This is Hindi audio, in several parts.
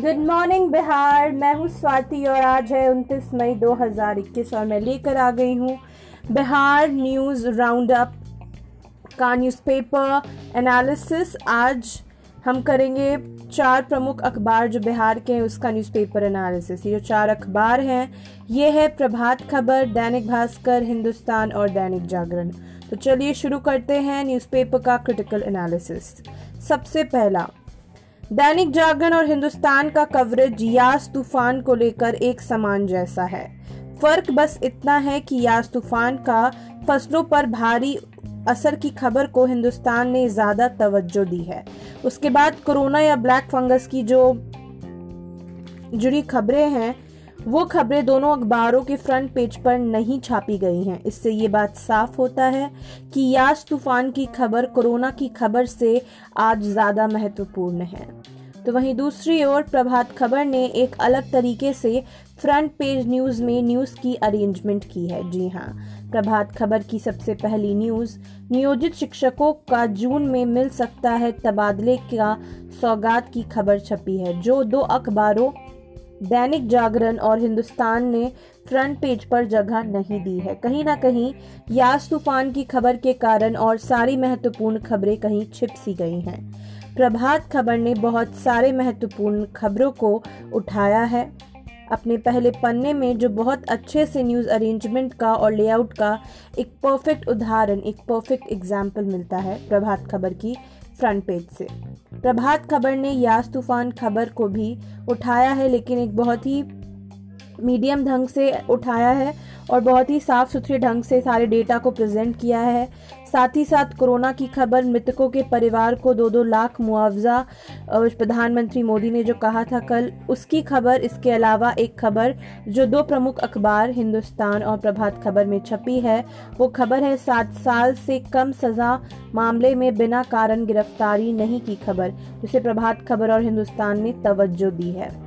गुड मॉर्निंग बिहार मैं हूँ स्वाति और आज है 29 मई 2021 और मैं लेकर आ गई हूँ बिहार न्यूज़ राउंड अप का न्यूज़पेपर एनालिसिस। आज हम करेंगे चार प्रमुख अखबार जो बिहार के हैं, उसका न्यूज़पेपर एनालिसिस। ये जो चार अखबार हैं, ये है प्रभात खबर, दैनिक भास्कर, हिंदुस्तान और दैनिक जागरण। तो चलिए शुरू करते हैं न्यूज़पेपर का क्रिटिकल एनालिसिस। सबसे पहला दैनिक जागरण और हिंदुस्तान का कवरेज यास तूफ़ान को लेकर एक समान जैसा है। फ़र्क बस इतना है कि यास तूफ़ान का फ़सलों पर भारी असर की खबर को हिंदुस्तान ने ज़्यादा तवज्जो दी है। उसके बाद कोरोना या ब्लैक फंगस की जो जुड़ी खबरें हैं वो खबरें दोनों अखबारों के फ्रंट पेज पर नहीं छापी गई हैं। इससे ये बात साफ़ होता है कि यास तूफ़ान की खबर, कोरोना की खबर से आज ज़्यादा महत्वपूर्ण है। तो वहीं दूसरी ओर प्रभात खबर ने एक अलग तरीके से फ्रंट पेज न्यूज़ में न्यूज़ की अरेंजमेंट की है। जी हाँ प्रभात खबर की सबसे पहली न्यूज़ नियोजित शिक्षकों का जून में मिल सकता है तबादले का सौगात की खबर छपी है, जो दो अखबारों दैनिक जागरण और हिंदुस्तान ने फ्रंट पेज पर जगह नहीं दी है। कहीं ना कहीं यास तूफ़ान की खबर के कारण और सारी महत्वपूर्ण खबरें कहीं छिप सी गई हैं। प्रभात खबर ने बहुत सारे महत्वपूर्ण खबरों को उठाया है। अपने पहले पन्ने में जो बहुत अच्छे से न्यूज़ अरेंजमेंट का और लेआउट का एक परफेक्ट उदाहरण, एक परफेक्ट एग्ज़ाम्पल मिलता है प्रभात खबर की फ्रंट पेज से। प्रभात खबर ने यास तूफ़ान खबर को भी उठाया है, लेकिन एक बहुत ही मीडियम ढंग से उठाया है। और बहुत ही साफ़ सुथरे ढंग से सारे डेटा को प्रेजेंट किया है। साथ ही साथ कोरोना की खबर, मृतकों के परिवार को दो दो लाख मुआवजा प्रधानमंत्री मोदी ने जो कहा था कल, उसकी खबर, इसके अलावा एक खबर जो दो प्रमुख अखबार, हिंदुस्तान और प्रभात खबर में छपी है। वो खबर है, सात साल से कम सजा मामले में बिना कारण गिरफ्तारी नहीं की खबर, जिसे प्रभात खबर और हिंदुस्तान ने तवज्जो दी है।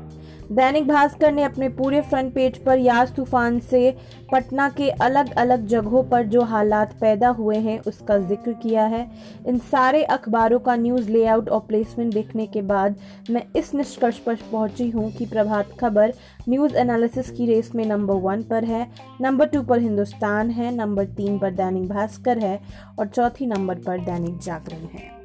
दैनिक भास्कर ने अपने पूरे फ्रंट पेज पर यास तूफ़ान से पटना के अलग अलग जगहों पर जो हालात पैदा हुए हैं उसका ज़िक्र किया है। इन सारे अखबारों का न्यूज़ लेआउट और प्लेसमेंट देखने के बाद मैं इस निष्कर्ष पर पहुँची हूँ कि प्रभात खबर न्यूज़ एनालिसिस की रेस में नंबर वन पर है नंबर टू पर हिंदुस्तान है नंबर तीन पर दैनिक भास्कर है और चौथी नंबर पर दैनिक जागरण है।